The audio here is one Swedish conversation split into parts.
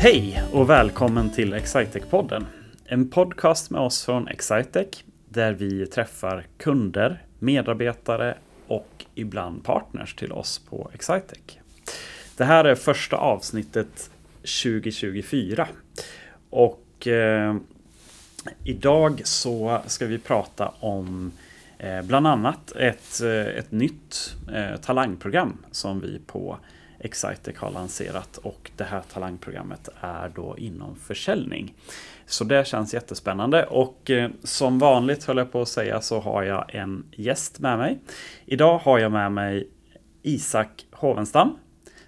Hej och välkommen till Excitec-podden. En podcast med oss från Excitec där vi träffar kunder, medarbetare och ibland partners till oss på Excitec. Det här är första avsnittet 2024 och eh, idag så ska vi prata om eh, bland annat ett, eh, ett nytt eh, talangprogram som vi på Excitec har lanserat och det här talangprogrammet är då inom försäljning. Så det känns jättespännande och eh, som vanligt höll jag på att säga så har jag en gäst med mig. Idag har jag med mig Isak Hovenstam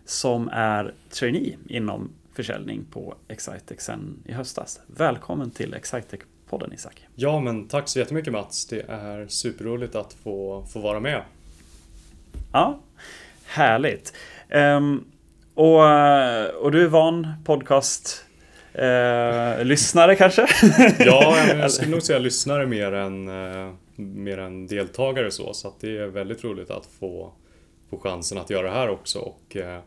som är trainee inom försäljning på Excitec sen i höstas. Välkommen till Excitec-podden Isak. Ja, men tack så jättemycket Mats. Det är superroligt att få, få vara med. Ja, härligt. Um, och, och du är van podcast eh, lyssnare kanske? ja, jag skulle nog säga lyssnare mer än, eh, mer än deltagare så. Så det är väldigt roligt att få, få chansen att göra det här också. Och eh,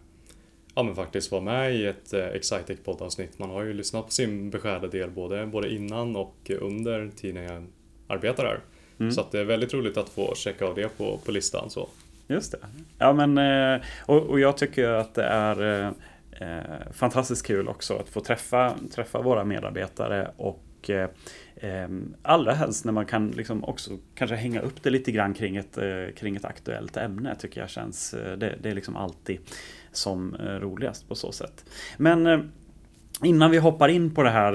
ja, men faktiskt vara med i ett eh, Excitec poddavsnitt. Man har ju lyssnat på sin beskärda del både, både innan och under tiden jag arbetar här. Mm. Så att det är väldigt roligt att få checka av det på, på listan. Så. Just det. Ja, men, eh, och, och jag tycker att det är eh, eh, fantastiskt kul också att få träffa, träffa våra medarbetare och allra helst när man kan liksom också kanske hänga upp det lite grann kring ett, kring ett aktuellt ämne tycker jag känns, det, det är liksom alltid som roligast på så sätt. Men Innan vi hoppar in på det här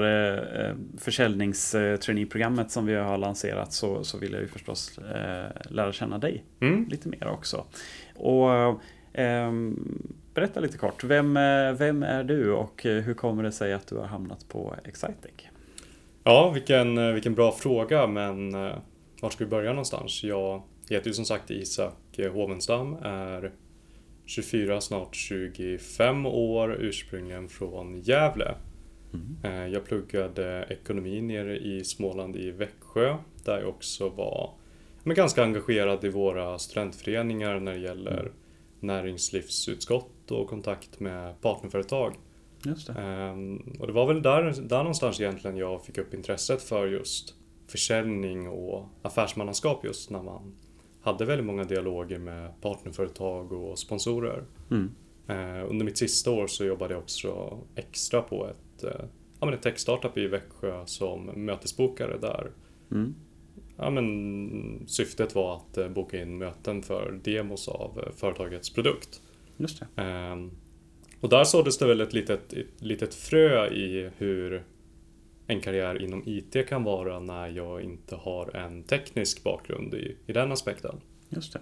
eh, försäljningstraineeprogrammet som vi har lanserat så, så vill jag ju förstås eh, lära känna dig mm. lite mer också. Och eh, Berätta lite kort, vem, eh, vem är du och hur kommer det sig att du har hamnat på Excitec? Ja, vilken, eh, vilken bra fråga men eh, var ska vi börja någonstans? Jag heter ju som sagt Isak Hovenstam, är 24, snart 25 år, ursprungligen från Gävle. Mm. Jag pluggade ekonomi nere i Småland i Växjö där jag också var men ganska engagerad i våra studentföreningar när det gäller mm. näringslivsutskott och kontakt med partnerföretag. Just det. Ehm, och det var väl där, där någonstans egentligen jag fick upp intresset för just försäljning och affärsmannaskap just när man hade väldigt många dialoger med partnerföretag och sponsorer. Mm. Eh, under mitt sista år så jobbade jag också extra på ett, eh, ja, men ett tech-startup i Växjö som mötesbokare där mm. ja, men syftet var att eh, boka in möten för demos av företagets produkt. Just det. Ehm, och där såddes det väl ett litet, ett litet frö i hur en karriär inom IT kan vara när jag inte har en teknisk bakgrund i, i den aspekten. Just det.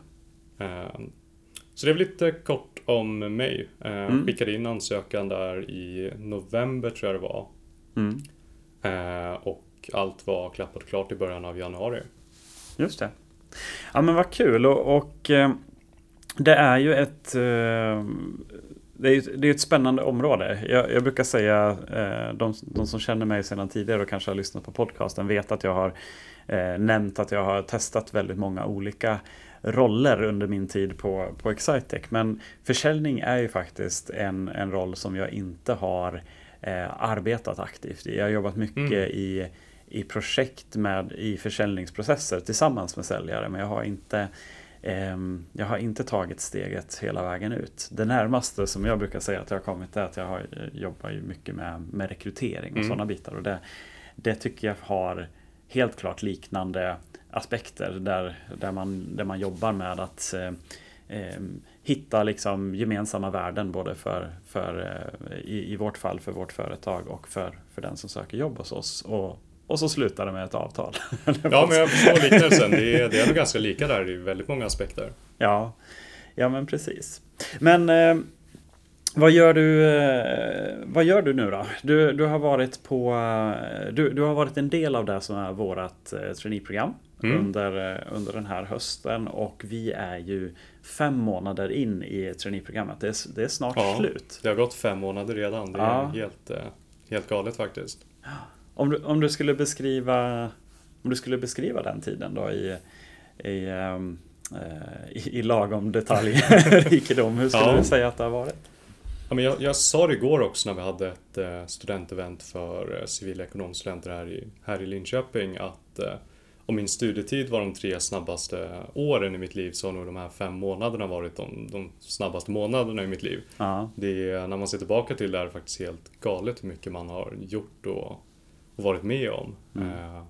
Så det är lite kort om mig. Ehm, mm. skickade in ansökan där i november tror jag det var. Mm. Ehm, och allt var klappat klart i början av januari. Just det. Ja men vad kul och, och det är ju ett det är, det är ett spännande område. Jag, jag brukar säga, eh, de, de, som känner mig sedan tidigare och kanske har lyssnat på podcasten vet att jag har eh, nämnt att jag har testat väldigt många olika roller under min tid på, på Excitec. Men försäljning är ju faktiskt en, en roll som jag inte har eh, arbetat aktivt i. Jag har jobbat mycket mm. i, i projekt med, i försäljningsprocesser tillsammans med säljare, men jag har inte Ehm, jag har inte tagit steget hela vägen ut. Det närmaste som jag brukar säga att jag har kommit är att jag har, eh, jobbar mycket med, med rekrytering och mm. sådana bitar. Och det, det tycker jag har helt klart liknande aspekter där, där, man, där man jobbar med att eh, eh, hitta liksom gemensamma värden både för, för eh, i, i vårt fall för vårt företag och för, för den som söker jobb hos oss. Och, och så slutar det med ett avtal. ja, men jag förstår liknelsen. Det är, det är nog ganska lika där i väldigt många aspekter. Ja, ja men precis. Men eh, vad gör du, eh, vad gör du nu då? Du, du, har varit på, eh, du, du har varit en del av det som är vårt eh, traineeprogram mm. under, under den här hösten och vi är ju fem månader in i traineeprogrammet. Det är, det är snart ja, slut. Det har gått fem månader redan. Det är ja. helt, helt galet faktiskt. Om du, om du skulle beskriva Om du skulle beskriva den tiden då i i, i, i lagom detaljrikedom, hur skulle ja. du säga att det har varit? Ja, men jag, jag sa det igår också när vi hade ett eh, studentevent för eh, civilekonomstudenter här i, här i Linköping att eh, om min studietid var de tre snabbaste åren i mitt liv så har nog de här fem månaderna varit de, de snabbaste månaderna i mitt liv. Ja. Det är, när man ser tillbaka till det är det faktiskt helt galet hur mycket man har gjort och, och varit med om. Mm. Eh,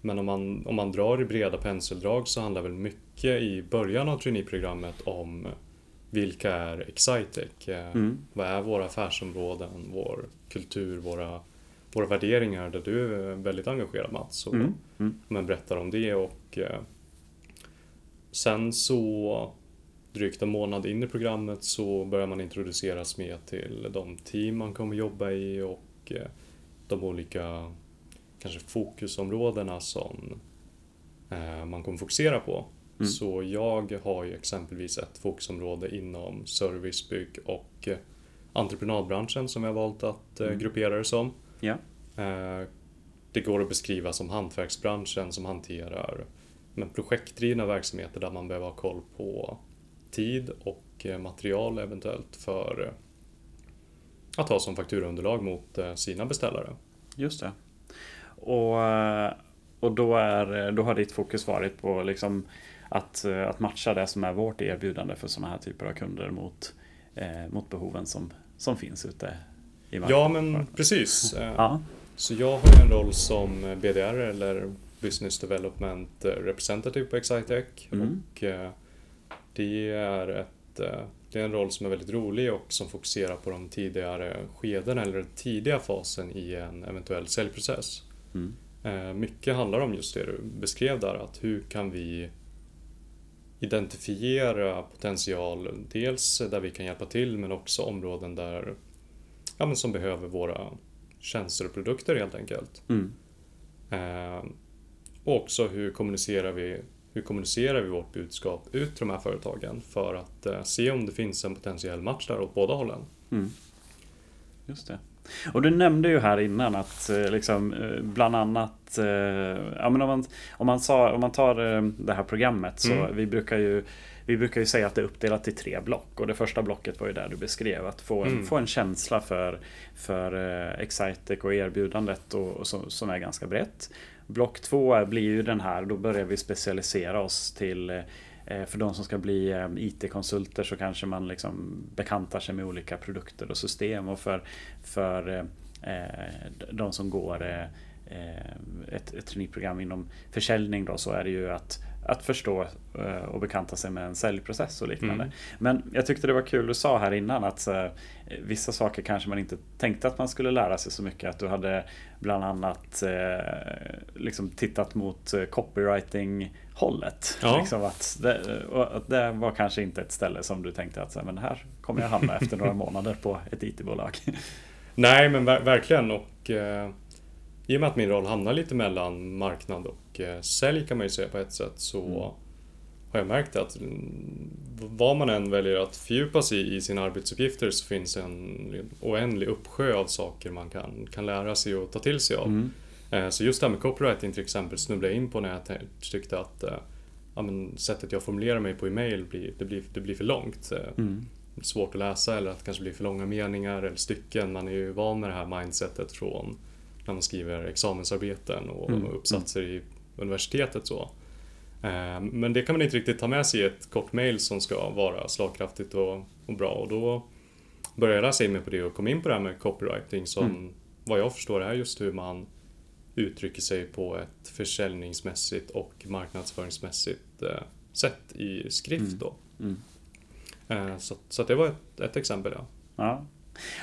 men om man, om man drar i breda penseldrag så handlar väl mycket i början av traineeprogrammet om vilka är Excitec? Eh, Mm. Vad är våra affärsområden, vår kultur, våra, våra värderingar där du är väldigt engagerad Mats. Så, Mm. Mm. Men berättar om det och eh, sen så drygt en månad in i programmet så börjar man introduceras med till de team man kommer jobba i och eh, de olika kanske fokusområdena som eh, man kommer fokusera på. Mm. Så jag har ju exempelvis ett fokusområde inom service, bygg och eh, entreprenadbranschen som jag valt att eh, Mm. gruppera det som. Eh, Det går att beskriva som hantverksbranschen som hanterar men projektdrivna verksamheter där man behöver ha koll på tid och eh, material eventuellt för att ha som fakturaunderlag mot sina beställare. Just det. Och, och då, är, då har ditt fokus varit på liksom att, eh, att matcha det som är vårt erbjudande för sådana här typer av kunder mot, eh, mot behoven som, som finns ute i marknaden. Ja men precis. Eh, Ja. Så jag har ju en roll som BDR eller Business Development Representative på Excitec Mm. och eh, det är, ett, eh, det är en roll som är väldigt rolig och som fokuserar på de tidigare skedena eller den tidiga fasen i en eventuell säljprocess. Mm. Eh, Mycket handlar om just det du beskrev där, att hur kan vi identifiera potential, dels där vi kan hjälpa till men också områden där, ja, men som behöver våra tjänster och produkter helt enkelt. Mm. Eh, och också hur kommunicerar vi hur kommunicerar vi vårt budskap ut till de här företagen för att eh, se om det finns en potentiell match där åt båda hållen. Mm. Just det. Och du nämnde ju här innan att eh, liksom, eh, bland annat, eh, ja, men om, man, om, man sa, om man tar det här programmet så Mm. vi brukar ju vi brukar ju säga att det är uppdelat i tre block och det första blocket var ju där du beskrev att få Mm. få en känsla för, för Excitec och erbjudandet och, och som, som är ganska brett. Block två blir ju den här, då börjar vi specialisera oss till Eh, för de som ska bli eh, IT-konsulter så kanske man liksom bekantar sig med olika produkter och system. Och för, för eh, de som går ett, ett traineeprogram inom försäljning då så är det ju att, att förstå eh, och bekanta sig med en säljprocess och liknande. Mm. Men jag tyckte det var kul du sa här innan att eh, vissa saker kanske man inte tänkte att man skulle lära sig så mycket. Att du hade bland annat eh, liksom tittat mot eh, copywriting-hållet. Ja. Liksom att det, att det var kanske inte ett ställe som du tänkte att men här kommer jag hamna efter några månader på ett IT-bolag. Nej, men ver- verkligen. Och i och med att min roll hamnar lite mellan marknad och eh, sälj kan man ju säga på ett sätt så Mm. har jag märkt att mm, vad man än väljer att fördjupa sig i, i sina arbetsuppgifter så finns en oändlig uppsjö av saker man kan, kan lära sig och ta till sig av. Mm. Eh, Så just det här med copywriting till exempel snubblade jag in på när jag tyckte att eh, ja, men sättet jag formulerar mig på e-mail blir, det blir, det blir för långt. Eh, Mm. svårt att läsa eller att det kanske blir för långa meningar eller stycken. Man är ju van med det här mindsetet från när man skriver examensarbeten och Mm, uppsatser i universitetet. så. Eh, Men det kan man inte riktigt ta med sig i ett kort mail som ska vara slagkraftigt och, och bra. Och då började jag läsa in mig på det och kom in på det här med copywriting som Mm. vad jag förstår är just hur man uttrycker sig på ett försäljningsmässigt och marknadsföringsmässigt eh, sätt i skrift. Mm. Då. Mm. Eh, Så, så det var ett, ett exempel. Ja. Ja,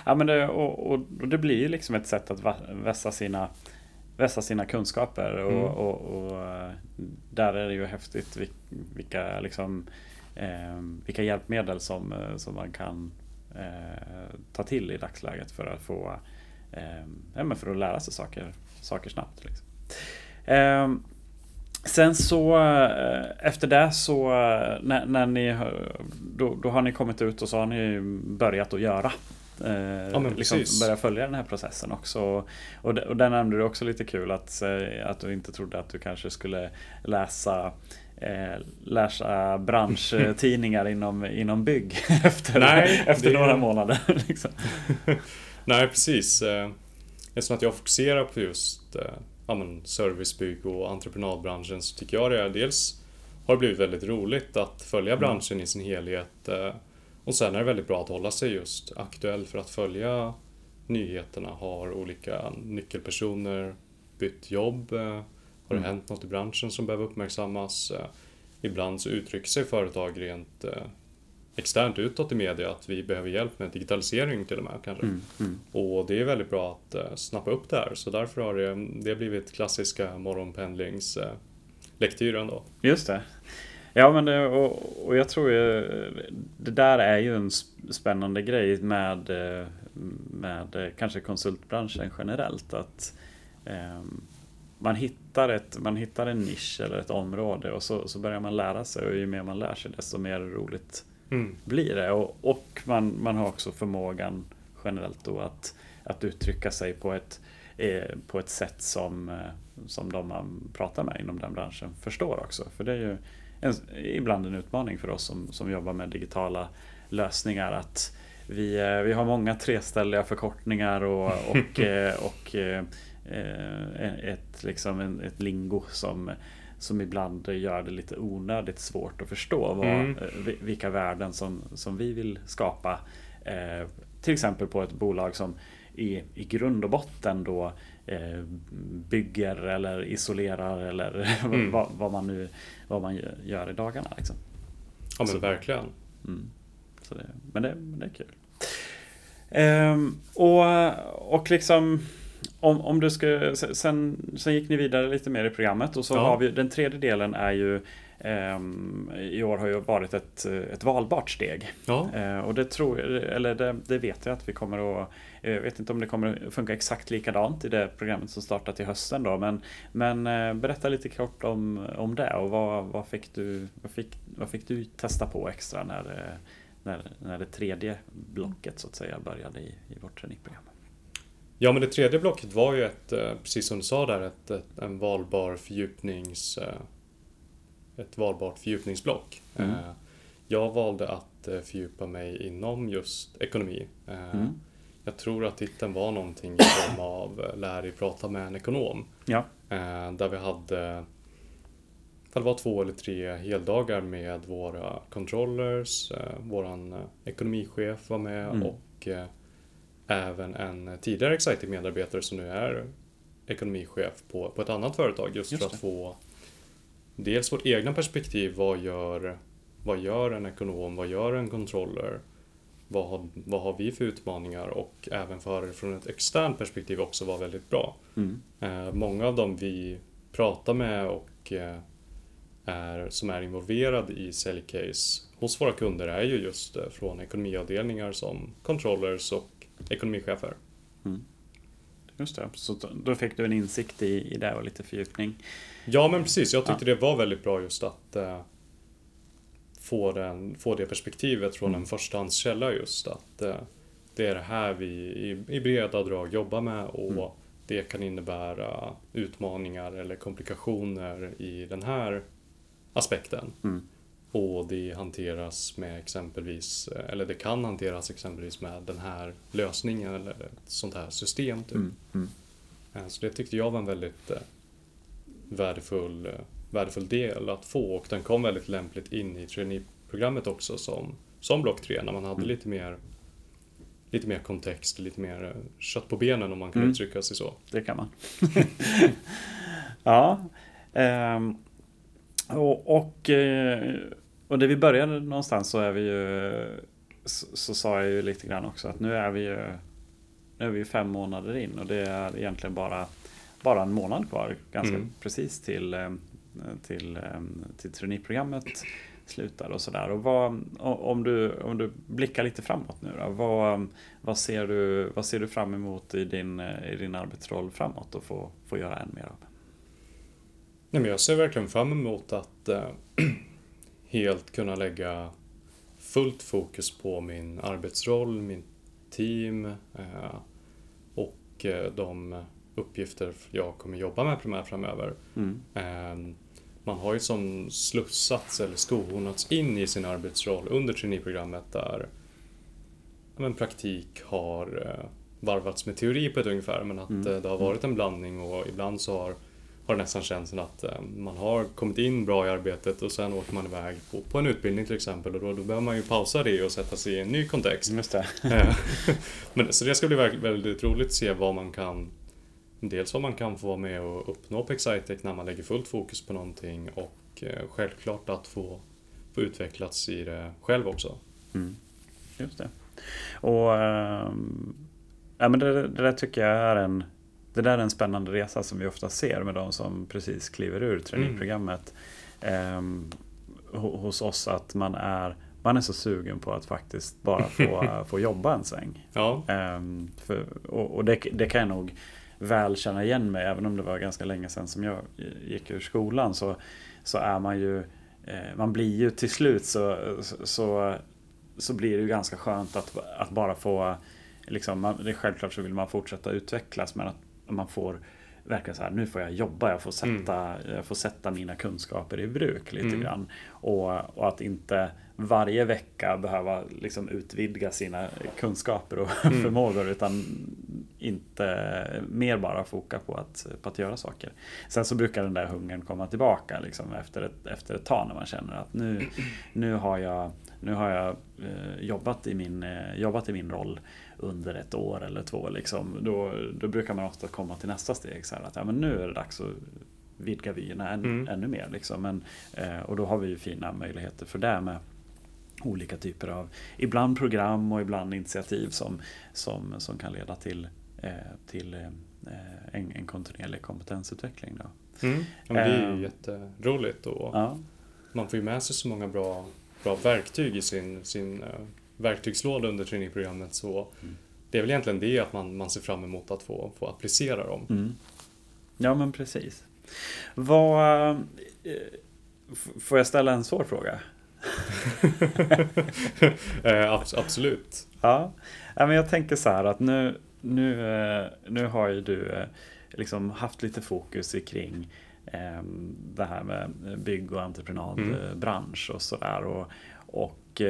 ja men det, och, och, det blir ju liksom ett sätt att vässa sina, vässa sina kunskaper. Och, Mm. och, och eh, där är det ju häftigt vil- vilka, liksom, eh, vilka hjälpmedel som, eh, som man kan eh, ta till i dagsläget för att få eh, ja, men för att lära sig saker, saker snabbt. Liksom. Eh, Sen så eh, efter det så när, när ni då, då har ni kommit ut och så har ni börjat att göra. Eh, Ja, liksom börja följa den här processen också. Och, och där nämnde du också lite kul att, eh, att du inte trodde att du kanske skulle läsa eh, läsa branschtidningar inom, inom bygg efter, Nej, efter några månader. Liksom. Nej, precis. Eh, Eftersom att jag fokuserar på just eh, ja, men servicebygg och entreprenadbranschen så tycker jag det är dels har det blivit väldigt roligt att följa branschen i sin helhet eh, och sen är det väldigt bra att hålla sig just aktuell för att följa nyheterna. Har olika nyckelpersoner bytt jobb? Eh, Har det Mm. hänt något i branschen som behöver uppmärksammas? Eh, Ibland så uttrycker sig företag rent eh, externt utåt i media att vi behöver hjälp med digitalisering till och med kanske. Mm, mm. Och det är väldigt bra att snappa upp det här så därför har det, det blivit klassiska morgonpendlings eh, lektyren då. Just det. Ja men det, och, och jag tror ju det där är ju en sp- spännande grej med, eh, med eh, kanske konsultbranschen generellt. Att eh, man, hittar ett, man hittar en nisch eller ett område och så, så börjar man lära sig och ju mer man lär sig desto mer roligt Mm. blir det. Och, och man, man har också förmågan generellt då att, att uttrycka sig på ett, eh, på ett sätt som, eh, som de man pratar med inom den branschen förstår också. För det är ju en, ibland en utmaning för oss som, som jobbar med digitala lösningar att vi, eh, vi har många treställiga förkortningar och, och, eh, och eh, ett, liksom ett lingo som, som ibland gör det lite onödigt svårt att förstå vad, Mm. vi- vilka värden som, som vi vill skapa. Eh, till exempel på ett bolag som i, i grund och botten då bygger eller isolerar eller Mm. vad, vad man nu vad man gör- i dagarna. Liksom. Ja men Så- verkligen. Mm. Så det, men, det, det är kul. Ehm, och, och liksom om, om du ska, sen, sen gick ni vidare lite mer i programmet och så Ja. har vi den tredje delen är ju i år har ju varit ett, ett valbart steg. Ja, Eh, och det tror eller det, det vet jag att vi kommer att Jag vet inte om det kommer att funka exakt likadant i det programmet som startar till hösten då men, men eh, berätta lite kort om, om det och vad, vad, fick du, vad, fick, vad fick du testa på extra när, eh, när, när det tredje blocket så att säga började i, i vårt traineeprogram? ja men det tredje blocket var ju ett, eh, precis som du sa där, ett, ett, en valbar fördjupnings... Ett valbart fördjupningsblock. Mm. Eh, Jag valde att eh, fördjupa mig inom just ekonomi. Eh, Mm. Jag tror att titeln var någonting i form av Lär dig prata med en ekonom. Ja, där vi hade det var två eller tre heldagar med våra controllers, våran ekonomichef var med Mm. och även en tidigare Exciting medarbetare som nu är ekonomichef på, på ett annat företag just, Just för det. att få dels vårt egna perspektiv, vad gör, vad gör en ekonom, vad gör en controller, vad har, vad har vi för utmaningar och även för från ett externt perspektiv också var väldigt bra. mm. Eh, många av dem vi pratar med och eh, är, som är involverade i säljcase hos våra kunder är ju just eh, från ekonomiavdelningar som controllers och ekonomichefer. Just det. Så då- fick du en insikt i, i det och lite fördjupning. Ja men precis, jag tyckte det var väldigt bra just att eh, få, den, få det perspektivet från Mm. en förstahandskälla just att eh, det är det här vi i, i breda drag jobbar med och Mm. det kan innebära utmaningar eller komplikationer i den här aspekten. Mm. Och det hanteras med exempelvis, eller det kan hanteras exempelvis med den här lösningen eller ett sånt här system. Typ. Mm. Mm. Eh, Så det tyckte jag var en väldigt eh, värdefull, eh, värdefull del att få och den kom väldigt lämpligt in i traineeprogrammet också som, som block 3 när man hade Mm. lite mer lite mer kontext, lite mer kött på benen om man kan Mm. uttrycka sig så. Det kan man. ja. ehm, och, och, och där vi började någonstans så är vi ju så, så sa jag ju lite grann också att nu är vi ju nu är vi fem månader in och det är egentligen bara, bara en månad kvar ganska Mm. precis till, eh, till, eh, till traineeprogrammet slutar och sådär. Och vad, o- om, du, om du blickar lite framåt nu då, vad, vad, ser du, vad ser du fram emot i din, i din arbetsroll framåt och få, få göra än mer av? Nej, men jag ser verkligen fram emot att eh, helt kunna lägga fullt fokus på min arbetsroll, min team eh, och eh, de uppgifter jag kommer jobba med primärt framöver. Mm. Eh, man har ju som slussats eller skohornats in i sin arbetsroll under traineeprogrammet där men praktik har eh, varvats med teori på ett ungefär men att Mm. det har varit en blandning och ibland så har, har nästan känts som att eh, man har kommit in bra i arbetet och sen åker man iväg på, på en utbildning till exempel och då, då behöver man ju pausa det och sätta sig i en ny kontext. Just det. Eh, Men, så det ska bli väldigt, väldigt roligt att se vad man kan Dels vad man kan få vara med och uppnå på Excitec när man lägger fullt fokus på någonting och eh, självklart att få, få utvecklats i det själv också. Mm. Just det. Och ehm, ja, men det, det där tycker jag är en det där är en spännande resa som vi ofta ser med de som precis kliver ur traineeprogrammet. Ehm, ho- hos oss att man är, man är så sugen på att faktiskt bara få, få jobba en sväng. Ja, Ehm, för, och och det, det kan jag nog väl känna igen mig, även om det var ganska länge sedan som jag gick ur skolan. Så, så är man ju, eh, man blir ju till slut så, så, så blir det ju ganska skönt att, att bara få, liksom, det är självklart så vill man fortsätta utvecklas, men att man får verkligen så här, nu får jag jobba, jag får sätta, jag får sätta mina kunskaper i bruk lite Mm. grann. Och, och att inte varje vecka behöva liksom utvidga sina kunskaper och Mm. förmågor utan inte mer bara foka på att, på att göra saker. Sen så brukar den där hungern komma tillbaka liksom efter, ett, efter ett tag när man känner att nu, nu har jag, nu har jag eh, jobbat, i min, eh, jobbat i min roll under ett år eller två. Liksom. Då, då brukar man ofta komma till nästa steg. Så här, att ja, men nu är det dags att vidga vyerna än, Mm. ännu mer. Liksom. Men, eh, och då har vi ju fina möjligheter för det med olika typer av, ibland program och ibland initiativ som, som, som kan leda till, eh, till eh, en, en kontinuerlig kompetensutveckling. Då. mm. ja det är ju Ehm. jätteroligt och Ja, man får ju med sig så många bra, bra verktyg i sin, sin eh, verktygslåda under traineeprogrammet så Mm. det är väl egentligen det att man, man ser fram emot att få, få applicera dem. mm. ja men precis. Vad, eh, får jag ställa en svår fråga? eh, abs- absolut. Ja, men jag tänker så här att nu, nu, eh, nu har ju du liksom haft lite fokus kring eh, det här med bygg och entreprenadbransch och sådär. Och, och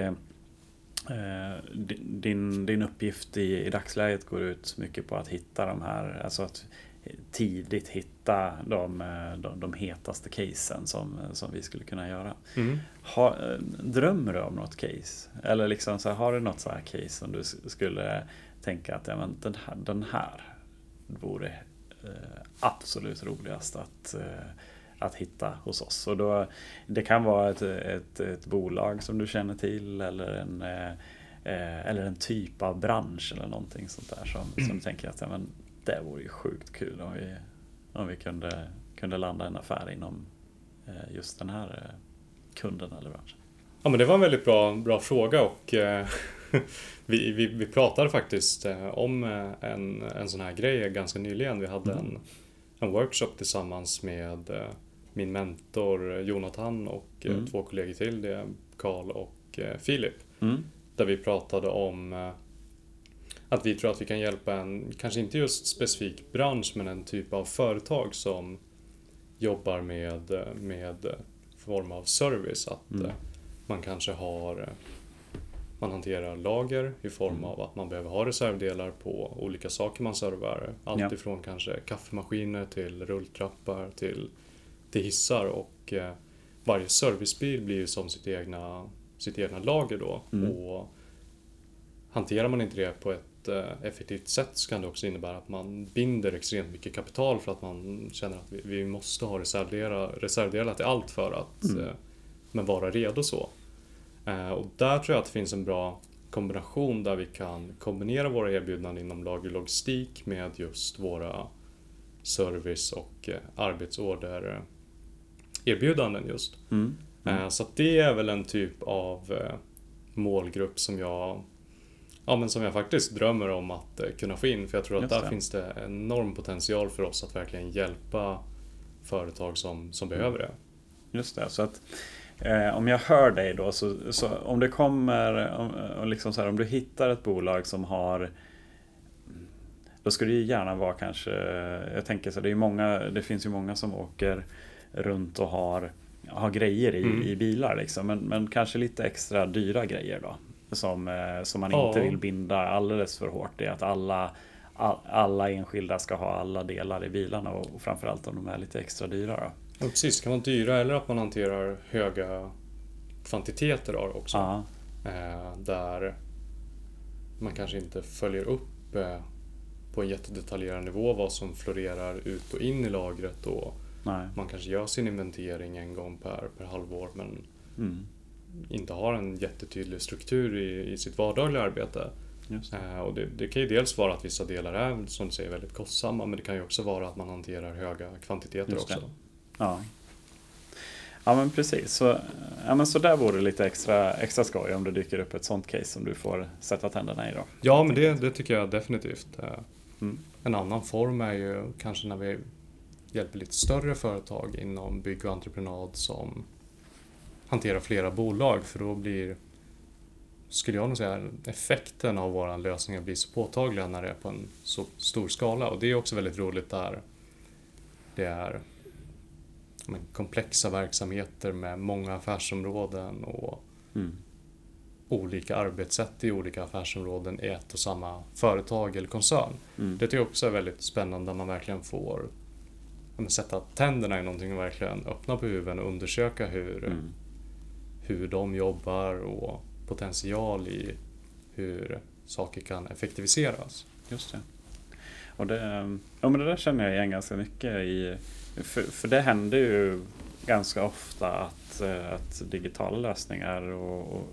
din, din uppgift i, i dagsläget går ut mycket på att hitta de här, alltså att tidigt hitta de, eh, de, de hetaste casen som, som vi skulle kunna göra. Mm. Ha, eh, drömmer du om något case? Eller liksom så här, har du något så här case som du skulle tänka att ja, men den, här, den här vore eh, absolut roligast att, eh, att hitta hos oss? Och då, det kan vara ett, ett, ett bolag som du känner till eller en, eh, eller en typ av bransch eller någonting sånt där som, som du tänker att ja, men det vore ju sjukt kul om vi, om vi kunde, kunde landa en affär inom eh, just den här eh, kunden eller branschen. Ja men det var en väldigt bra, bra fråga och eh, vi, vi, vi pratade faktiskt eh, om eh, en, en sån här grej ganska nyligen. Vi hade Mm. en, en workshop tillsammans med min mentor Jonathan och eh, Mm. två kollegor till, det är Karl och eh, Filip. Mm. Där vi pratade om eh, att vi tror att vi kan hjälpa en, kanske inte just specifik bransch, men en typ av företag som jobbar med, med form av service. Att Mm. man kanske har man hanterar lager i form Mm. av att man behöver ha reservdelar på olika saker man servar. Allt Ja. ifrån kanske kaffemaskiner till rulltrappar till, till hissar och eh, varje servicebil blir ju som sitt egna, sitt egna lager då. Mm. Och hanterar man inte det på ett eh, effektivt sätt så kan det också innebära att man binder extremt mycket kapital för att man känner att vi, vi måste ha reservdelar, reservdelar till allt för att Mm. eh, men vara redo så. Eh, och där tror jag att det finns en bra kombination där vi kan kombinera våra erbjudanden inom lagerlogistik med just våra service och eh, arbetsorder erbjudanden just. Mm. Eh, Så att det är väl en typ av eh, målgrupp som jag Ja men som jag faktiskt drömmer om att eh, kunna få in för jag tror att Just där det. finns det enorm potential för oss att verkligen hjälpa företag som, som Mm. behöver det. Just det, så att eh, om jag hör dig då, så, så om det kommer, om, liksom så här, om du hittar ett bolag som har då skulle det ju gärna vara kanske, jag tänker så det är många, det finns ju många som åker runt och har ha grejer i, Mm. i bilar liksom. Men, men kanske lite extra dyra grejer då. Som, eh, som man Ja. inte vill binda alldeles för hårt i. Att alla, all, alla enskilda ska ha alla delar i bilarna och, och framförallt om de är lite extra dyra. Då. Ja, precis, det kan vara dyra eller att man hanterar höga kvantiteter av det också. Ja, Eh, där man kanske inte följer upp eh, på en jättedetaljerad nivå vad som florerar ut och in i lagret och nej. man kanske gör sin inventering en gång per, per halvår men Mm, inte har en jättetydlig struktur i, i sitt vardagliga arbete. det. Eh, och det, det kan ju dels vara att vissa delar är som du säger väldigt kostsamma men det kan ju också vara att man hanterar höga kvantiteter också. Ja. Ja men precis. Så, ja, men så där vore det lite extra, extra skoj om det dyker upp ett sånt case som du får sätta tänderna i då. Ja, men det, det tycker jag definitivt. Eh, Mm. En annan form är ju kanske när vi hjälper lite större företag inom bygg och entreprenad som hanterar flera bolag för då blir, skulle jag nog säga, effekten av våra lösningar blir så påtagliga när det är på en så stor skala och det är också väldigt roligt där det är men, komplexa verksamheter med många affärsområden och Mm. olika arbetssätt i olika affärsområden i ett och samma företag eller koncern. Mm. Det tycker jag också är väldigt spännande när man verkligen får men sätta tänderna i någonting och verkligen öppna på huven och undersöka hur, Mm. hur de jobbar och potential i hur saker kan effektiviseras. Just det. Och det, ja, men det där känner jag igen ganska mycket i. För, för det händer ju ganska ofta att, eh, att digitala lösningar och, och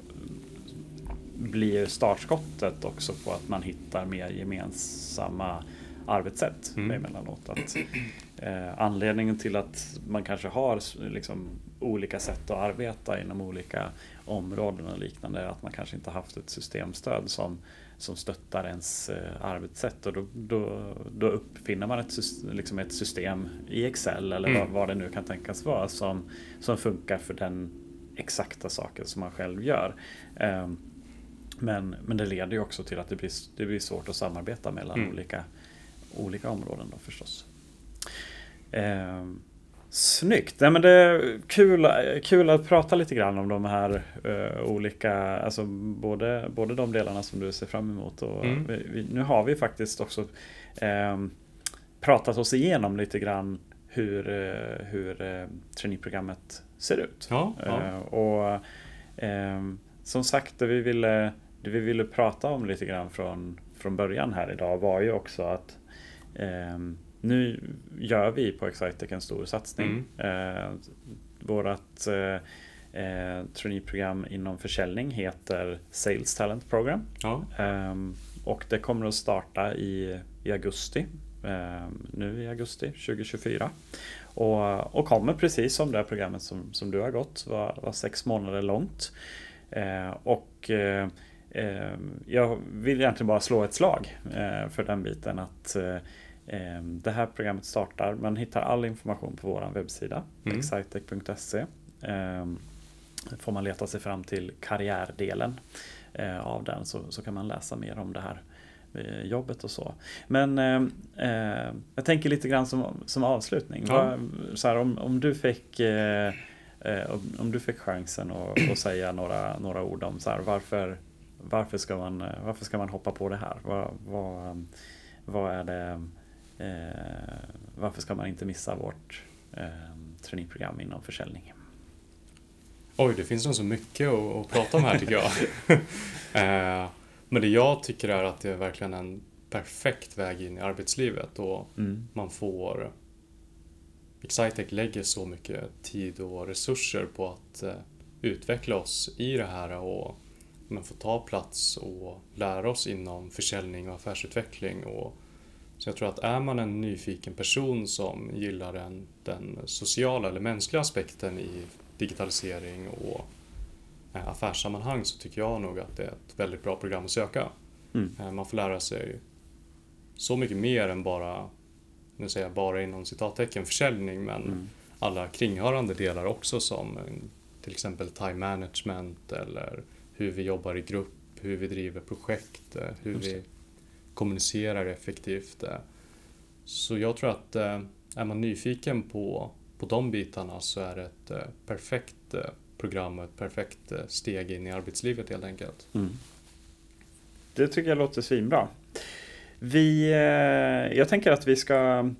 blir startskottet också på att man hittar mer gemensamma arbetssätt Mm. emellanåt. Att, eh, anledningen till att man kanske har liksom, olika sätt att arbeta inom olika områden och liknande är att man kanske inte haft ett systemstöd som, som stöttar ens eh, arbetssätt och då, då, då uppfinner man ett, liksom ett system i Excel eller Mm. vad, vad det nu kan tänkas vara som, som funkar för den exakta saken som man själv gör. Ehm, men, men det leder ju också till att det blir, det blir svårt att samarbeta mellan Mm. olika, olika områden då förstås. Ehm, snyggt! Nej, men det är kul, kul att prata lite grann om de här eh, olika, alltså både, både de delarna som du ser fram emot och Mm. vi, vi, nu har vi faktiskt också ehm, pratat oss igenom lite grann hur, eh, hur eh, traineeprogrammet ser ut. Ja, ja. Eh, och ehm, som sagt, det vi, ville, det vi ville prata om lite grann från, från början här idag var ju också att ehm, nu gör vi på Excitec en stor satsning. Eh, vårat eh, eh, traineeprogram inom försäljning heter Sales Talent Program. ja. Ehm, och det kommer att starta i, i augusti. ehm, nu i augusti 2024. Och, och kommer precis som det här programmet som, som du har gått, var, var sex månader långt. Eh, och eh, eh, jag vill egentligen bara slå ett slag eh, för den biten att eh, eh, det här programmet startar. Man hittar all information på vår webbsida, Mm. excitec.se. Eh, får man leta sig fram till karriärdelen eh, av den så, så kan man läsa mer om det här eh, jobbet och så. Men eh, jag tänker lite grann som, som avslutning. Ja. Så här, om, om, du fick, eh, eh, om, om du fick chansen att, att säga några, några ord om så här, varför, varför, ska man, varför ska man hoppa på det här? Vad, vad, vad är det, varför ska man inte missa vårt eh, traineeprogram inom försäljning? Oj, det finns nog så mycket att, att prata om här tycker jag. Eh, Men det jag tycker är att det är verkligen en perfekt väg in i arbetslivet och Mm. man får Excitec lägger så mycket tid och resurser på att eh, utveckla oss i det här och men få ta plats och lära oss inom försäljning och affärsutveckling. Och, så jag tror att är man en nyfiken person som gillar den, den sociala eller mänskliga aspekten i digitalisering och eh, affärssammanhang så tycker jag nog att det är ett väldigt bra program att söka. Mm. Eh, Man får lära sig så mycket mer än bara, nu säger jag bara inom citattecken, försäljning, men Mm. alla kringhörande delar också som eh, till exempel time management eller hur vi jobbar i grupp, hur vi driver projekt, hur vi kommunicerar effektivt. eh. Så jag tror att eh, är man nyfiken på, på de bitarna så är det ett eh, perfekt program och ett perfekt steg in i arbetslivet helt enkelt. Mm. Det tycker jag låter svinbra. Vi, jag tänker att vi ska,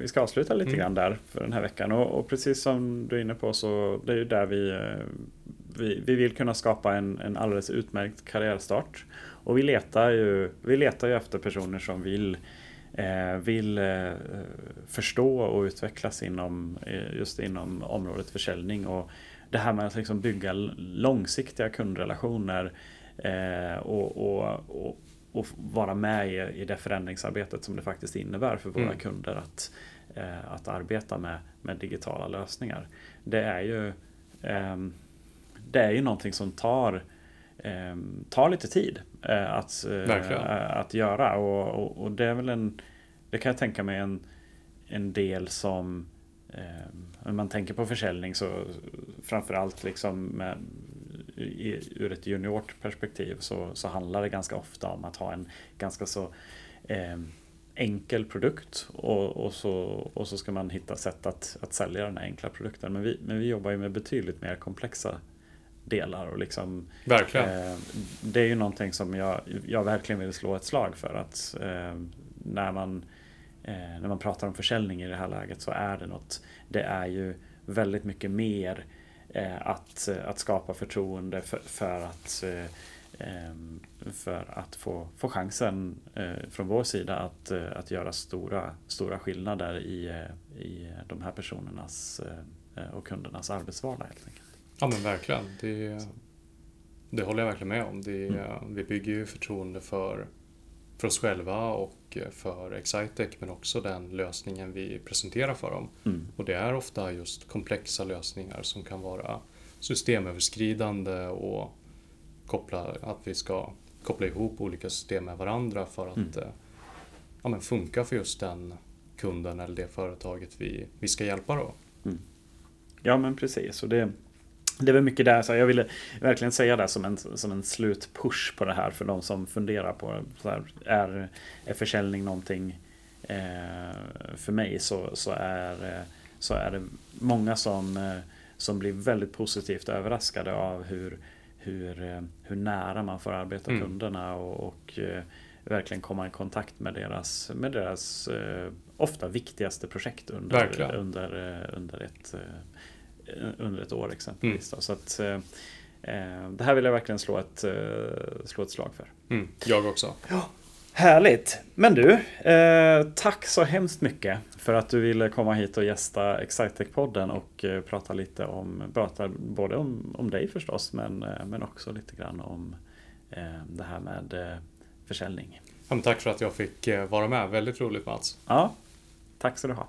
vi ska avsluta lite Mm. grann där för den här veckan. Och, och precis som du är inne på så det är ju där vi, vi, vi vill kunna skapa en, en alldeles utmärkt karriärstart. Och vi letar ju, vi letar ju efter personer som vill eh, vill eh, förstå och utvecklas inom, eh, just inom området försäljning. Och det här med att liksom bygga långsiktiga kundrelationer och, och, och, och vara med i, i det förändringsarbetet som det faktiskt innebär för våra Mm. kunder att, att arbeta med, med digitala lösningar. Det är ju, ehm, det är ju någonting som tar, ehm, tar lite tid att, eh, att göra. Och, och, och det är väl en, det kan jag tänka mig en, en del som eh, om man tänker på försäljning så framförallt liksom med, i, ur ett juniort perspektiv så, så handlar det ganska ofta om att ha en ganska så eh, enkel produkt. Och, och, så, och så ska man hitta sätt att, att sälja den här enkla produkten. Men vi, men vi jobbar ju med betydligt mer komplexa delar och liksom Verkligen. Eh, det är ju någonting som jag, jag verkligen vill slå ett slag för att eh, när, man, eh, när man pratar om försäljning i det här läget så är det något, det är ju väldigt mycket mer eh, att, att skapa förtroende för, för att eh, för att få, få chansen eh, från vår sida att, att göra stora, stora skillnader i, i de här personernas och kundernas arbetsvardag helt enkelt. Ja men verkligen. Det, det håller jag verkligen med om. Det, Mm. Vi bygger ju förtroende för, för oss själva och för Excitec men också den lösningen vi presenterar för dem. Mm. Och det är ofta just komplexa lösningar som kan vara systemöverskridande och koppla, att vi ska koppla ihop olika system med varandra för att Mm. eh, ja, men funka för just den kunden eller det företaget vi, vi ska hjälpa då. Ja men precis. Och det, det väl mycket där, så jag ville verkligen säga det som en, som en slutpush på det här för de som funderar på så här, är, är försäljning någonting eh, för mig så, så, är, eh, så är det många som, eh, som blir väldigt positivt överraskade av hur, hur, eh, hur nära man får arbeta Mm. kunderna och, och verkligen komma i kontakt med deras, med deras eh, ofta viktigaste projekt under, Verkligen. under, under, ett, under ett år exempelvis. Då. Så att, eh, eh, det här vill jag verkligen slå ett, eh, slå ett slag för. Mm, jag också. Härligt! Men du, eh, tack så hemskt mycket för att du ville komma hit och gästa Excitec-podden och eh, prata lite om, prata både om, om dig förstås, men, eh, men också lite grann om eh, det här med eh, försäljning. Ja, tack för att jag fick eh, vara med. Väldigt roligt Mats. Ja, tack ska du ha.